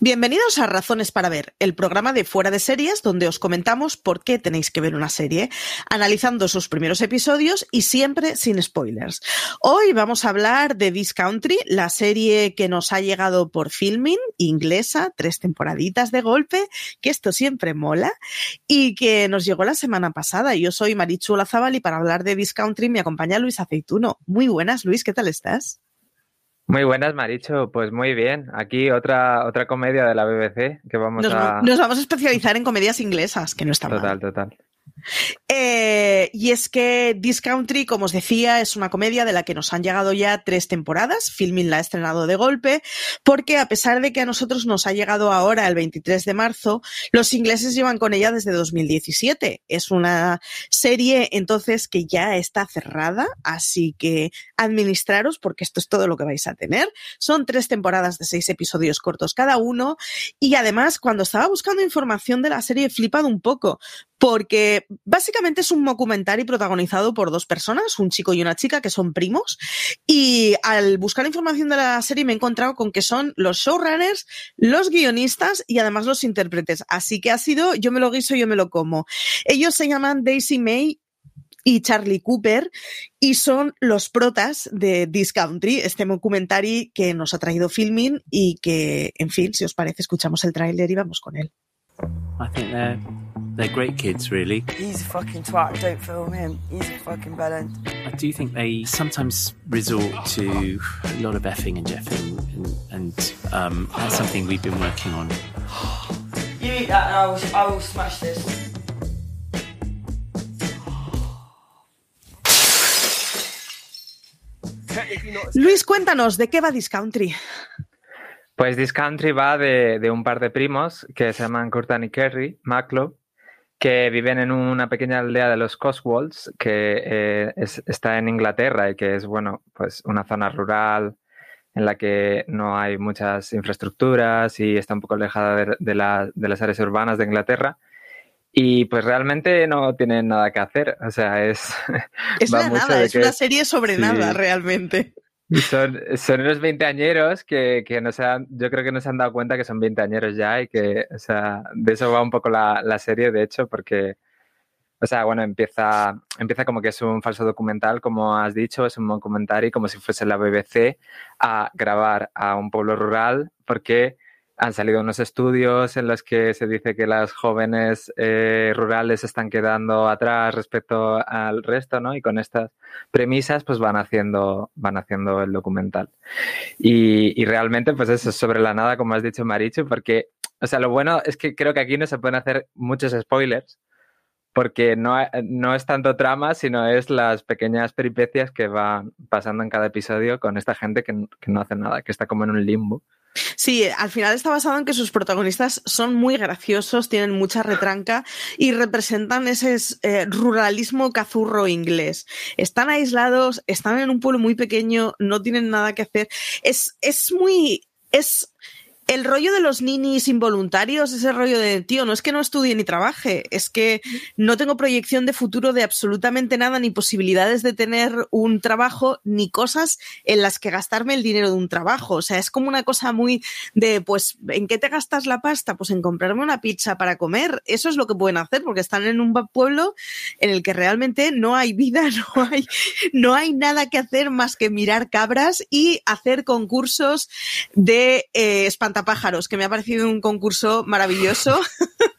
Bienvenidos a Razones para Ver, el programa de Fuera de Series donde os comentamos por qué tenéis que ver una serie, analizando sus primeros episodios y siempre sin spoilers. Hoy vamos a hablar de This Country, la serie que nos ha llegado por filming, inglesa, tres temporaditas de golpe, que esto siempre mola, y que nos llegó la semana pasada. Yo soy Marichu Lazabal y para hablar de This Country me acompaña Luis Aceituno. Muy buenas, Luis, ¿qué tal estás? Muy buenas, Maricho. Pues muy bien. Aquí otra, otra comedia de la BBC que vamos a. Nos vamos a especializar en comedias inglesas, que no está total, mal. Total, total. Eh, y es que This Country, como os decía, es una comedia de la que nos han llegado ya tres temporadas. Filming la ha estrenado de golpe, porque a pesar de que a nosotros nos ha llegado ahora el 23 de marzo, los ingleses llevan con ella desde 2017. Es una serie entonces que ya está cerrada, así que administraros porque esto es todo lo que vais a tener. Son tres temporadas de seis episodios cortos cada uno y además cuando estaba buscando información de la serie he flipado un poco porque básicamente es un documental protagonizado por dos personas, un chico y una chica que son primos, y al buscar información de la serie me he encontrado con que son los showrunners, los guionistas y además los intérpretes. Así que ha sido yo me lo guiso, yo me lo como. Ellos se llaman Daisy May y Charlie Cooper y son los protas de This Country, este documentary que nos ha traído filming y que, en fin, si os parece, escuchamos el tráiler y vamos con él. I think they're they're great kids, really. He's a fucking twat. Don't film him. He's a fucking bellend. I do think they sometimes resort to a lot of effing and jeffing, and, and um, that's something we've been working on. You eat that, and I will, I will smash this. Luis, cuéntanos, ¿de qué va This Country? Pues This Country va de, de, un par de primos que se llaman Curtin y Kerry Maclow, que viven en una pequeña aldea de los Cotswolds, que eh, es, está en Inglaterra y que es, bueno, pues una zona rural en la que no hay muchas infraestructuras y está un poco alejada de, de, la, de las áreas urbanas de Inglaterra. Y pues realmente no tienen nada que hacer. O sea, es. Es nada, es una serie sobre sí. nada, realmente. Y son, son unos veinteañeros que, que no se han, yo creo que no se han dado cuenta que son veinteañeros ya y que, o sea, de eso va un poco la, la, serie, de hecho, porque, o sea, bueno, empieza, empieza como que es un falso documental, como has dicho, es un documentario como si fuese la BBC a grabar a un pueblo rural, porque han salido unos estudios en los que se dice que las jóvenes eh, rurales están quedando atrás respecto al resto, ¿no? Y con estas premisas, pues van haciendo, van haciendo el documental. Y, y realmente, pues eso es sobre la nada, como has dicho, Marichu, porque, o sea, lo bueno es que creo que aquí no se pueden hacer muchos spoilers, porque no, no es tanto trama, sino es las pequeñas peripecias que van pasando en cada episodio con esta gente que, que no hace nada, que está como en un limbo. Sí, al final está basado en que sus protagonistas son muy graciosos, tienen mucha retranca y representan ese eh, ruralismo cazurro inglés. Están aislados, están en un pueblo muy pequeño, no tienen nada que hacer. Es, es muy. Es el rollo de los ninis involuntarios, ese rollo de, tío, no es que no estudie ni trabaje, es que no tengo proyección de futuro de absolutamente nada, ni posibilidades de tener un trabajo, ni cosas en las que gastarme el dinero de un trabajo. O sea, es como una cosa muy de, pues, ¿en qué te gastas la pasta? Pues en comprarme una pizza para comer. Eso es lo que pueden hacer, porque están en un pueblo en el que realmente no hay vida, no hay, no hay nada que hacer más que mirar cabras y hacer concursos de eh, pájaros, que me ha parecido un concurso maravilloso.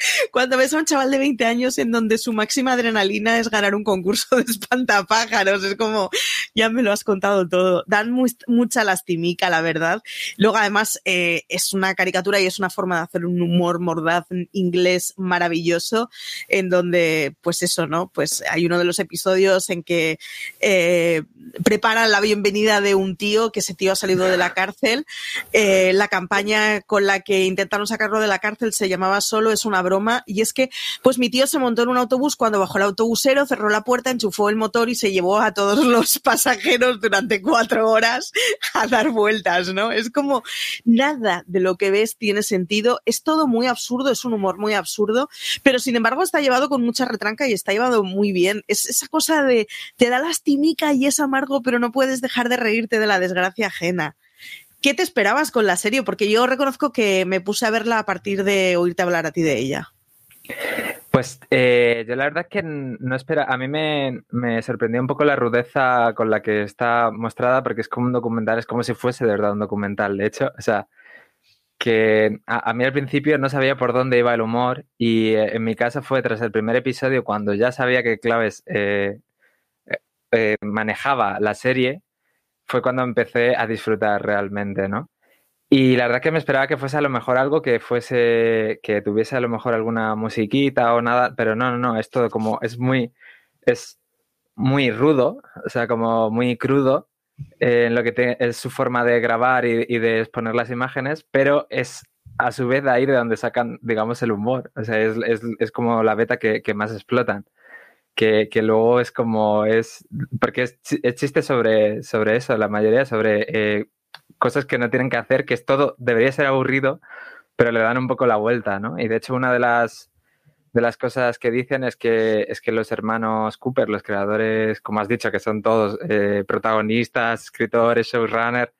Cuando ves a un chaval de 20 años en donde su máxima adrenalina es ganar un concurso de espantapájaros, es como, ya me lo has contado todo. Dan mucha lastimica, la verdad. Luego, además, eh, es una caricatura y es una forma de hacer un humor mordaz inglés maravilloso, en donde, pues eso, ¿no? Pues hay uno de los episodios en que eh, preparan la bienvenida de un tío, que ese tío ha salido de la cárcel. Eh, la campaña con la que intentaron sacarlo de la cárcel se llamaba Solo es una broma y es que pues mi tío se montó en un autobús cuando bajó el autobusero, cerró la puerta, enchufó el motor y se llevó a todos los pasajeros durante cuatro horas a dar vueltas, ¿no? Es como nada de lo que ves tiene sentido, es todo muy absurdo, es un humor muy absurdo, pero sin embargo está llevado con mucha retranca y está llevado muy bien. Es esa cosa de te da lastimica y es amargo, pero no puedes dejar de reírte de la desgracia ajena ¿qué te esperabas con la serie? Porque yo reconozco que me puse a verla a partir de oírte hablar a ti de ella. Pues eh, yo la verdad es que no espera, a mí me, me, sorprendió un poco la rudeza con la que está mostrada, porque es como un documental, es como si fuese de verdad un documental. De hecho, o sea, que a, mí al principio no sabía por dónde iba el humor y eh, en mi caso fue tras el primer episodio cuando ya sabía que Claves eh, manejaba la serie, fue cuando empecé a disfrutar realmente, ¿no? Y la verdad que me esperaba que fuese a lo mejor algo que fuese, que tuviese a lo mejor alguna musiquita o nada, pero no, no, no, es todo como, es muy, es muy rudo, o sea, como muy crudo eh, en lo que es su forma de grabar y, de exponer las imágenes, pero es a su vez de ahí de donde sacan, digamos, el humor. O sea, es, es, es como la beta que, que más explotan. Que, que, luego es como es porque es, es, chiste sobre, sobre eso, la mayoría sobre eh, cosas que no tienen que hacer, que es todo, debería ser aburrido, pero le dan un poco la vuelta, ¿no? Y de hecho una de las de las cosas que dicen es que, es que los hermanos Cooper, los creadores, como has dicho, que son todos eh, protagonistas, escritores, showrunners,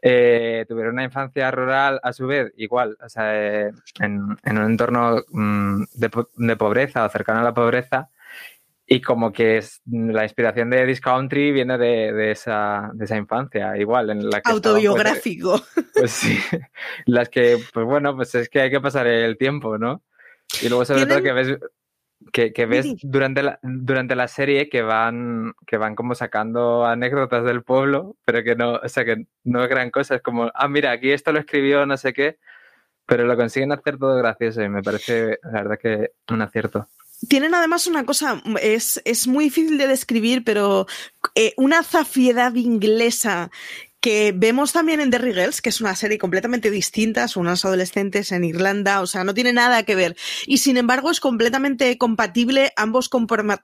eh, tuvieron una infancia rural a su vez igual, o sea, eh, en, un entorno mm, de, pobreza o cercano a la pobreza. Y como que es, la inspiración de This Country viene de, esa, de esa infancia, igual. En la que Autobiográfico. pues sí, las que, pues bueno, pues es que hay que pasar el tiempo, ¿no? Y luego sobre todo que ves, que, ves durante, la, durante la serie que van, que van como sacando anécdotas del pueblo, pero que no, o sea, que no es gran cosa. Es como, ah, mira, aquí esto lo escribió no sé qué, pero lo consiguen hacer todo gracioso y me parece, la verdad, que un acierto. Tienen además una cosa, es, es muy difícil de describir, pero eh, una zafiedad inglesa que vemos también en Derry Girls, que es una serie completamente distinta, son unos adolescentes en Irlanda, o sea, no tiene nada que ver. Y sin embargo es completamente compatible ambos,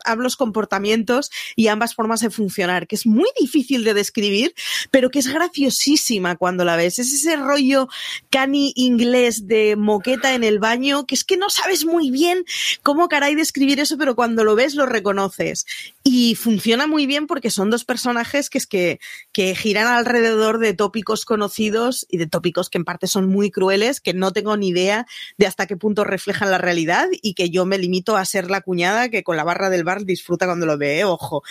ambos comportamientos y ambas formas de funcionar, que es muy difícil de describir, pero que es graciosísima cuando la ves. Es ese rollo cani inglés de moqueta en el baño, que es que no sabes muy bien cómo caray describir eso, pero cuando lo ves lo reconoces. Y funciona muy bien porque son dos personajes que es que, que giran alrededor de tópicos conocidos y de tópicos que en parte son muy crueles, que no tengo ni idea de hasta qué punto reflejan la realidad y que yo me limito a ser la cuñada que con la barra del bar disfruta cuando lo ve, ojo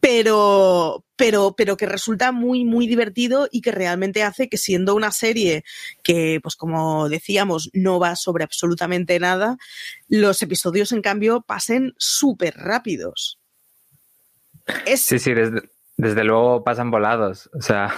pero, pero, pero que resulta muy, muy divertido y que realmente hace que siendo una serie que, pues como decíamos, no va sobre absolutamente nada, los episodios en cambio pasen súper rápidos. Sí, sí, desde, desde luego pasan volados. O sea,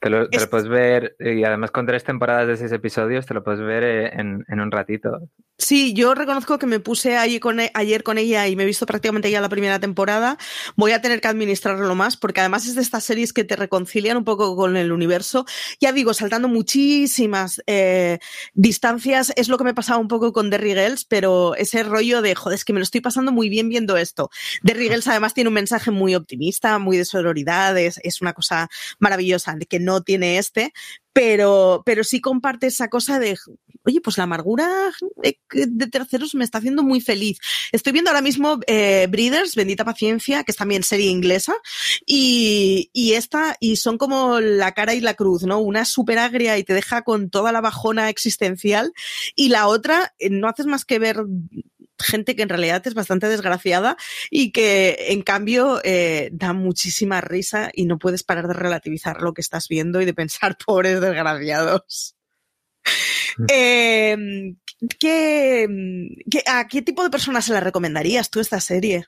te lo, puedes ver, y además con tres temporadas de seis episodios, te lo puedes ver eh, en, en un ratito. Sí, yo reconozco que me puse ayer con, e, ayer con ella y me he visto prácticamente ya la primera temporada. Voy a tener que administrarlo más porque además es de estas series que te reconcilian un poco con el universo. Ya digo, saltando muchísimas eh, distancias, es lo que me pasaba un poco con Derry Girls, pero ese rollo de, joder, es que me lo estoy pasando muy bien viendo esto. Derry Girls además tiene un mensaje muy optimista, muy de sororidad, es, es una cosa maravillosa que no tiene este, pero, pero sí comparte esa cosa de, oye, pues la amargura de terceros me está haciendo muy feliz. Estoy viendo ahora mismo eh, Breeders, Bendita Paciencia, que es también serie inglesa, y, y esta, y son como la cara y la cruz, ¿no? Una súper agria y te deja con toda la bajona existencial, y la otra, eh, no haces más que ver gente que en realidad es bastante desgraciada y que en cambio eh, da muchísima risa y no puedes parar de relativizar lo que estás viendo y de pensar pobres desgraciados. Mm. Em, ¿qué, ¿A qué tipo de personas se la recomendarías tú esta serie?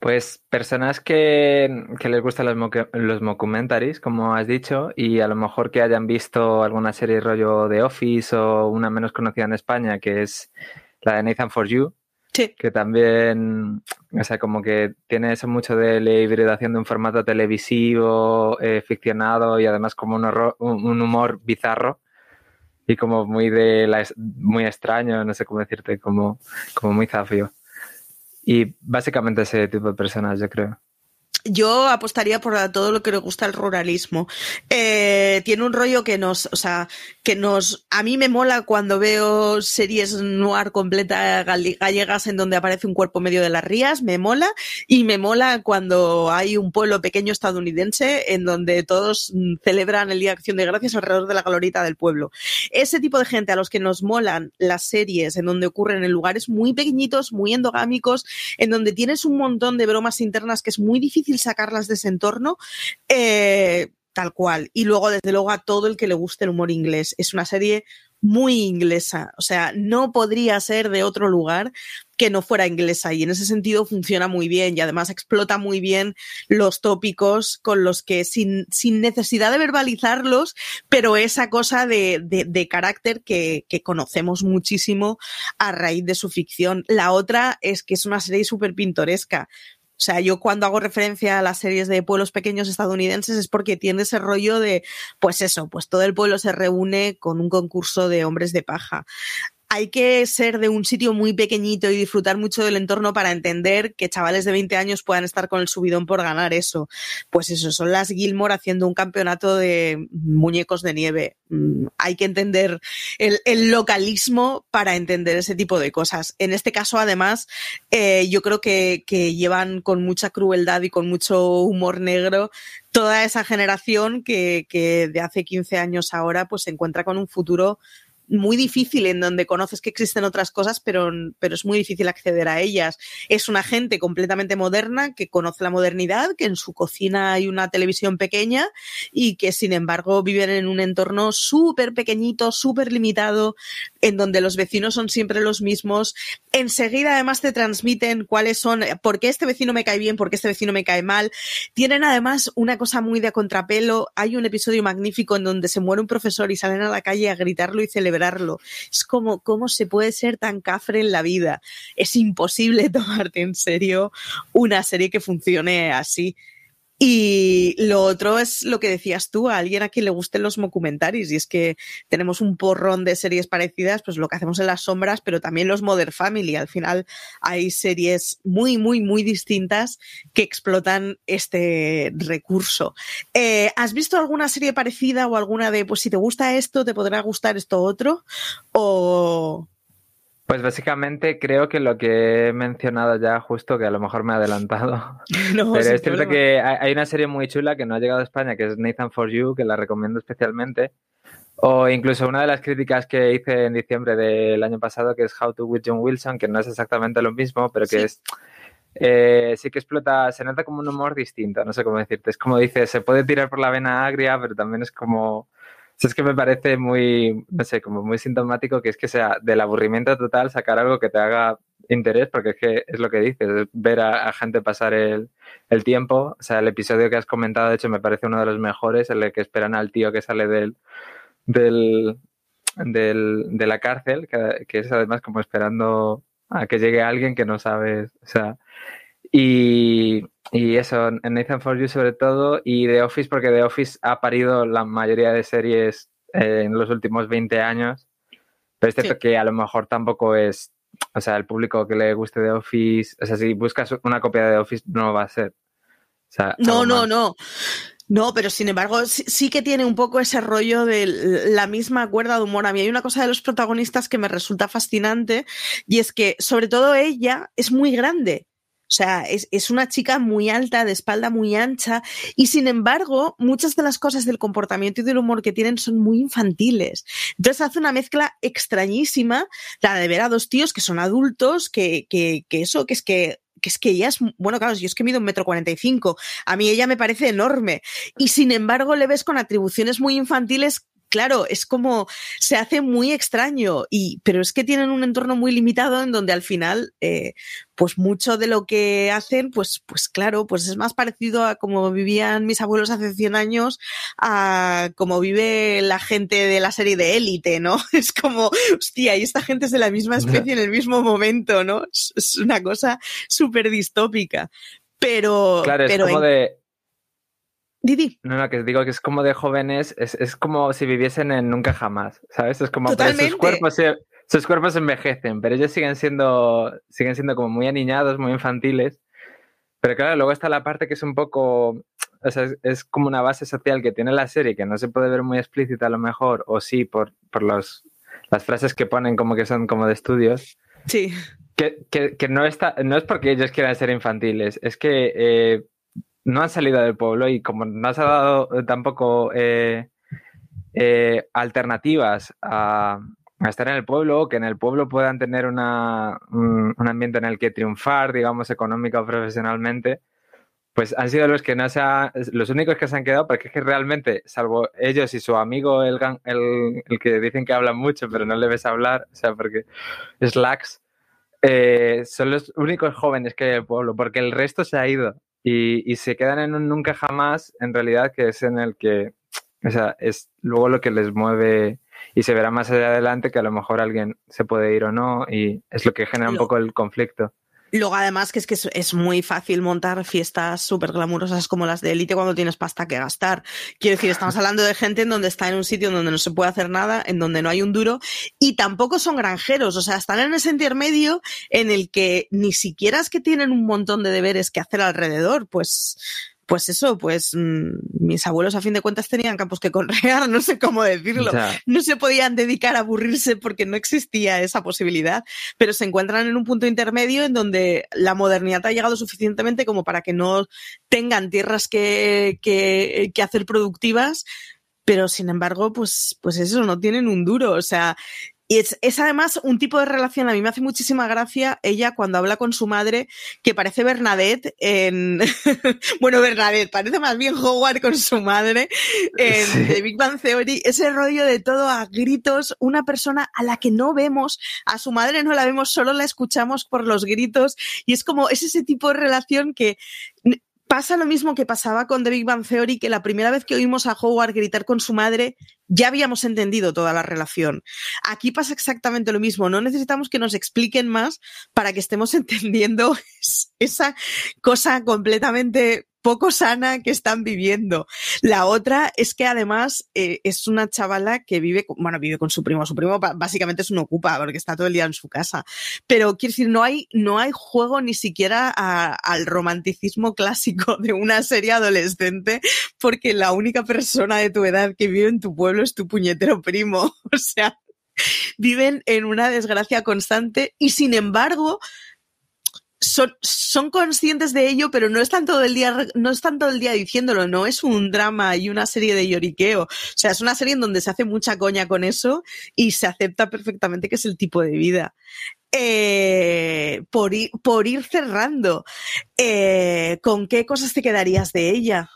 Pues personas que, les gustan los, los mockumentaries, como has dicho, y a lo mejor que hayan visto alguna serie rollo de Office o una menos conocida en España, que es la de Nathan for You, que también, o sea, como que tiene eso mucho de la hibridación de un formato televisivo, eh, ficcionado y además como un, un, humor bizarro y como muy de la, muy extraño, no sé cómo decirte, como, como muy zafio. Y básicamente ese tipo de personas, yo creo. Yo apostaría por todo lo que le gusta el ruralismo. Eh, tiene un rollo que nos, o sea, que nos, a mí me mola cuando veo series noir completa gallegas en donde aparece un cuerpo medio de las rías, me mola, y me mola cuando hay un pueblo pequeño estadounidense en donde todos celebran el Día de Acción de Gracias alrededor de la glorita del pueblo. Ese tipo de gente a los que nos molan las series en donde ocurren en lugares muy pequeñitos, muy endogámicos, en donde tienes un montón de bromas internas que es muy difícil sacarlas de ese entorno, eh, tal cual. Y luego, desde luego, a todo el que le guste el humor inglés. Es una serie muy inglesa, o sea, no podría ser de otro lugar que no fuera inglesa y en ese sentido funciona muy bien y además explota muy bien los tópicos con los que sin, sin necesidad de verbalizarlos, pero esa cosa de, de, carácter que, que, conocemos muchísimo a raíz de su ficción. La otra es que es una serie súper pintoresca. O sea, yo cuando hago referencia a las series de pueblos pequeños estadounidenses es porque tiene ese rollo de, pues eso, pues todo el pueblo se reúne con un concurso de hombres de paja hay que ser de un sitio muy pequeñito y disfrutar mucho del entorno para entender que chavales de 20 años puedan estar con el subidón por ganar eso. Pues eso, son las Gilmore haciendo un campeonato de muñecos de nieve. Mm, hay que entender el, localismo para entender ese tipo de cosas. En este caso, además, eh, yo creo que, que llevan con mucha crueldad y con mucho humor negro toda esa generación que, que de hace 15 años ahora pues se encuentra con un futuro muy difícil en donde conoces que existen otras cosas, pero, pero es muy difícil acceder a ellas. Es una gente completamente moderna que conoce la modernidad, que en su cocina hay una televisión pequeña y que sin embargo viven en un entorno súper pequeñito, súper limitado, en donde los vecinos son siempre los mismos. Enseguida además te transmiten cuáles son, por qué este vecino me cae bien, por qué este vecino me cae mal. Tienen además una cosa muy de contrapelo. Hay un episodio magnífico en donde se muere un profesor y salen a la calle a gritarlo y celebrar es como, ¿cómo se puede ser tan cafre en la vida? Es imposible tomarte en serio una serie que funcione así. Y lo otro es lo que decías tú, a alguien a quien le gusten los documentaries, y es que tenemos un porrón de series parecidas, pues lo que hacemos en las sombras, pero también los Mother Family. Al final hay series muy, muy, muy distintas que explotan este recurso. Eh, ¿Has visto alguna serie parecida o alguna de, pues si te gusta esto, te podrá gustar esto otro? O, pues básicamente creo que lo que he mencionado ya justo, que a lo mejor me he adelantado. No, Pero es cierto que hay una serie muy chula que no ha llegado a España, que es Nathan for You, que la recomiendo especialmente. O incluso una de las críticas que hice en diciembre del año pasado, que es How to with John Wilson, que no es exactamente lo mismo, pero que es eh, sí que explota, se nota como un humor distinto, no sé cómo decirte. Es como dice, se puede tirar por la vena agria, pero también es como es que me parece muy, no sé, como muy sintomático que es que sea del aburrimiento total sacar algo que te haga interés, porque es que es lo que dices, ver a, gente pasar el, tiempo. O sea, el episodio que has comentado, de hecho, me parece uno de los mejores, el que esperan al tío que sale del, del, del de la cárcel, que, que, es además como esperando a que llegue alguien que no sabes, o sea, y, y eso, en Nathan For You sobre todo, y The Office, porque The Office ha parido la mayoría de series eh, en los últimos 20 años. Pero es cierto sí. que a lo mejor tampoco es, o sea, el público que le guste The Office, o sea, si buscas una copia de The Office no va a ser. O sea, no, no, más. no. No, pero sin embargo sí, sí, que tiene un poco ese rollo de la misma cuerda de humor. A mí hay una cosa de los protagonistas que me resulta fascinante y es que sobre todo ella es muy grande. O sea, es, es, una chica muy alta, de espalda muy ancha, y sin embargo, muchas de las cosas del comportamiento y del humor que tienen son muy infantiles. Entonces hace una mezcla extrañísima, la de ver a dos tíos que son adultos, que, que, que eso, que es que que es que ella es, bueno, claro, yo es que mido un metro cuarenta y cinco, a mí ella me parece enorme, y sin embargo le ves con atribuciones muy infantiles claro, es como se hace muy extraño y pero es que tienen un entorno muy limitado en donde al final eh, pues mucho de lo que hacen pues pues claro, pues es más parecido a como vivían mis abuelos hace 100 años a como vive la gente de la serie de élite, ¿no? Es como, hostia, y esta gente es de la misma especie en el mismo momento, ¿no? Es, una cosa súper distópica. Pero, claro, es pero como en... de Didi. No, no, que digo que es como de jóvenes, es, es como si viviesen en nunca jamás, ¿sabes? Es como Totalmente. sus cuerpos, sus cuerpos envejecen, pero ellos siguen siendo, siguen siendo como muy aniñados, muy infantiles. Pero claro, luego está la parte que es un poco, o sea, es, es, como una base social que tiene la serie que no se puede ver muy explícita a lo mejor, o sí, por, por los, las frases que ponen como que son como de estudios. Sí. Que, que, que no, está, no es porque ellos quieran ser infantiles, es que eh, no han salido del pueblo y como no se ha dado tampoco eh, eh, alternativas a, estar en el pueblo, que en el pueblo puedan tener una, un, ambiente en el que triunfar, digamos, económica o profesionalmente, pues han sido los que no se los únicos que se han quedado, porque es que realmente, salvo ellos y su amigo, el, el, el que dicen que hablan mucho, pero no le ves hablar, o sea, porque Slacks, eh, son los únicos jóvenes que hay en el pueblo, porque el resto se ha ido y, y, se quedan en un nunca jamás, en realidad, que es en el que, o sea, es luego lo que les mueve y se verá más allá adelante que a lo mejor alguien se puede ir o no y es lo que genera un poco el conflicto. Luego, además, que es que es, es muy fácil montar fiestas súper glamurosas como las de élite cuando tienes pasta que gastar. Quiero decir, estamos hablando de gente en donde está en un sitio en donde no se puede hacer nada, en donde no hay un duro, y tampoco son granjeros, o sea, están en ese intermedio en el que ni siquiera es que tienen un montón de deberes que hacer alrededor, pues pues eso, pues mmm, mis abuelos a fin de cuentas tenían campos que conrear, no sé cómo decirlo. Ya. No se podían dedicar a aburrirse porque no existía esa posibilidad, pero se encuentran en un punto intermedio en donde la modernidad ha llegado suficientemente como para que no tengan tierras que, que, que hacer productivas, pero sin embargo, pues, pues eso, no tienen un duro. O sea, y es, es, además un tipo de relación, a mí me hace muchísima gracia ella cuando habla con su madre, que parece Bernadette en... bueno, Bernadette, parece más bien Howard con su madre en sí. The Big Bang Theory. Ese rollo de todo a gritos, una persona a la que no vemos, a su madre no la vemos, solo la escuchamos por los gritos. Y es como, es ese tipo de relación que pasa lo mismo que pasaba con The Big Bang Theory, que la primera vez que oímos a Howard gritar con su madre, ya habíamos entendido toda la relación. Aquí pasa exactamente lo mismo. No necesitamos que nos expliquen más para que estemos entendiendo esa cosa completamente poco sana que están viviendo. La otra es que además eh, es una chavala que vive, bueno, vive con su primo. Su primo básicamente es un ocupa porque está todo el día en su casa. Pero quiero decir, no hay, no hay juego ni siquiera al romanticismo clásico de una serie adolescente porque la única persona de tu edad que vive en tu pueblo es tu puñetero primo. O sea, viven en una desgracia constante y sin embargo son, son conscientes de ello, pero no están todo el día, no están todo el día diciéndolo, no es un drama y una serie de lloriqueo. O sea, es una serie en donde se hace mucha coña con eso y se acepta perfectamente que es el tipo de vida. Eh, por, ir, por ir cerrando, eh, ¿con qué cosas te quedarías de ella?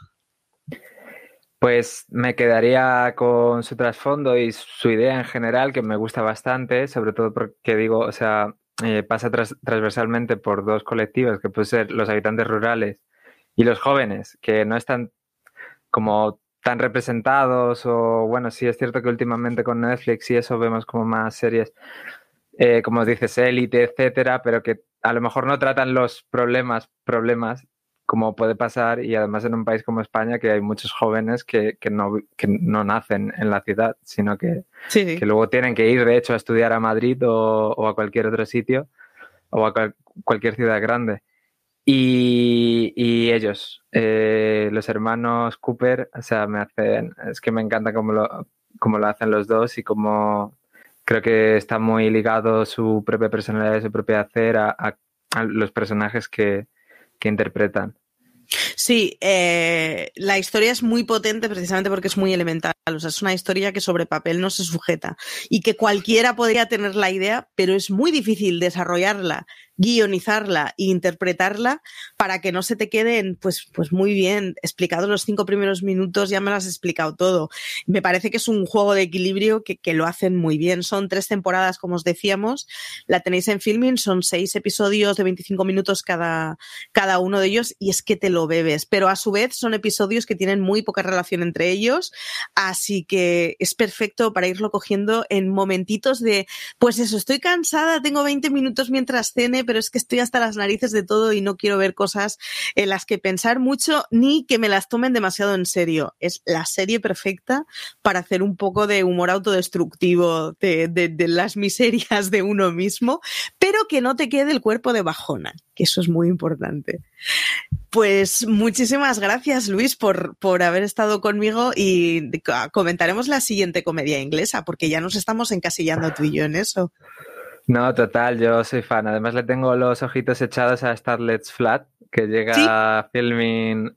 Pues me quedaría con su trasfondo y su idea en general, que me gusta bastante, sobre todo porque digo, o sea, eh, pasa tras, transversalmente por dos colectivos, que pueden ser los habitantes rurales y los jóvenes, que no están como tan representados o bueno, sí es cierto que últimamente con Netflix y eso vemos como más series, eh, como dices, élite, etcétera, pero que a lo mejor no tratan los problemas, problemas como puede pasar y además en un país como España que hay muchos jóvenes que, que, no, que no, nacen en la ciudad, sino que, sí, sí. que, luego tienen que ir de hecho a estudiar a Madrid o, o a cualquier otro sitio o a cual, cualquier ciudad grande. Y, y ellos, eh, los hermanos Cooper, o sea, me hacen, es que me encanta cómo lo, cómo lo hacen los dos y cómo creo que está muy ligado su propia personalidad y su propio hacer a, a, a los personajes que, que interpretan. Sí, eh, la historia es muy potente precisamente porque es muy elemental. O sea, es una historia que sobre papel no se sujeta y que cualquiera podría tener la idea, pero es muy difícil desarrollarla guionizarla e interpretarla para que no se te queden pues, pues muy bien explicados los cinco primeros minutos, ya me lo has explicado todo. Me parece que es un juego de equilibrio que, que lo hacen muy bien. Son tres temporadas, como os decíamos, la tenéis en filming, son seis episodios de 25 minutos cada, cada uno de ellos y es que te lo bebes, pero a su vez son episodios que tienen muy poca relación entre ellos, así que es perfecto para irlo cogiendo en momentitos de, pues eso, estoy cansada, tengo 20 minutos mientras cene, pero es que estoy hasta las narices de todo y no quiero ver cosas en las que pensar mucho ni que me las tomen demasiado en serio. Es la serie perfecta para hacer un poco de humor autodestructivo de, de, de las miserias de uno mismo, pero que no te quede el cuerpo de bajona, que eso es muy importante. Pues muchísimas gracias, Luis, por, por haber estado conmigo y comentaremos la siguiente comedia inglesa, porque ya nos estamos encasillando tú y yo en eso. No, total, yo soy fan. Además le tengo los ojitos echados a Starlet's Flat, que llega Sí. a filming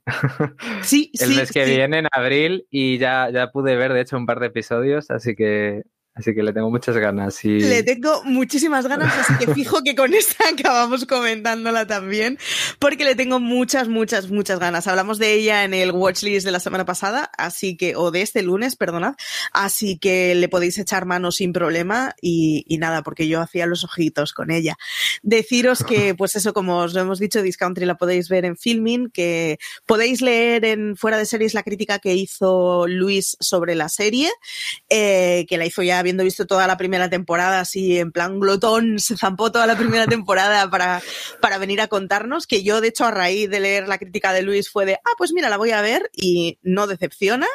Sí, el sí, mes que viene, en abril, y ya, ya pude ver, de hecho, un par de episodios, así que, así que le tengo muchas ganas. Y... Le tengo muchísimas ganas, así que fijo que con esta acabamos comentándola también, porque le tengo muchas, muchas, muchas ganas. Hablamos de ella en el watchlist de la semana pasada, así que, o de este lunes, perdonad, así que le podéis echar mano sin problema y, y nada, porque yo hacía los ojitos con ella. Deciros que, pues eso, como os lo hemos dicho, Discountry la podéis ver en Filming, que podéis leer en Fuera de Series la crítica que hizo Luis sobre la serie, eh, que la hizo ya habiendo visto toda la primera temporada, así en plan glotón, se zampó toda la primera temporada para, para venir a contarnos, que yo de hecho a raíz de leer la crítica de Luis fue de, ah, pues mira, la voy a ver y no decepciona.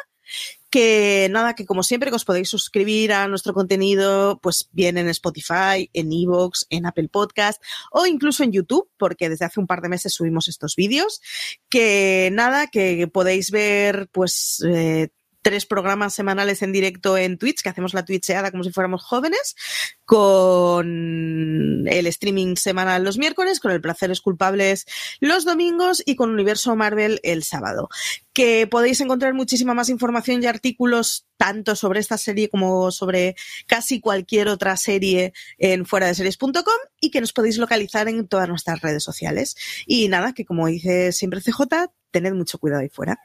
Que nada, que como siempre que os podéis suscribir a nuestro contenido, pues bien en Spotify, en Evox, en Apple Podcast o incluso en YouTube, porque desde hace un par de meses subimos estos vídeos. Que nada, que podéis ver pues eh, tres programas semanales en directo en Twitch, que hacemos la Twitcheada como si fuéramos jóvenes, con el streaming semanal los miércoles, con el Placeres Culpables los domingos y con Universo Marvel el sábado. Que podéis encontrar muchísima más información y artículos tanto sobre esta serie como sobre casi cualquier otra serie en fuera de series.com y que nos podéis localizar en todas nuestras redes sociales. Y nada, que como dice siempre CJ, tened mucho cuidado ahí fuera.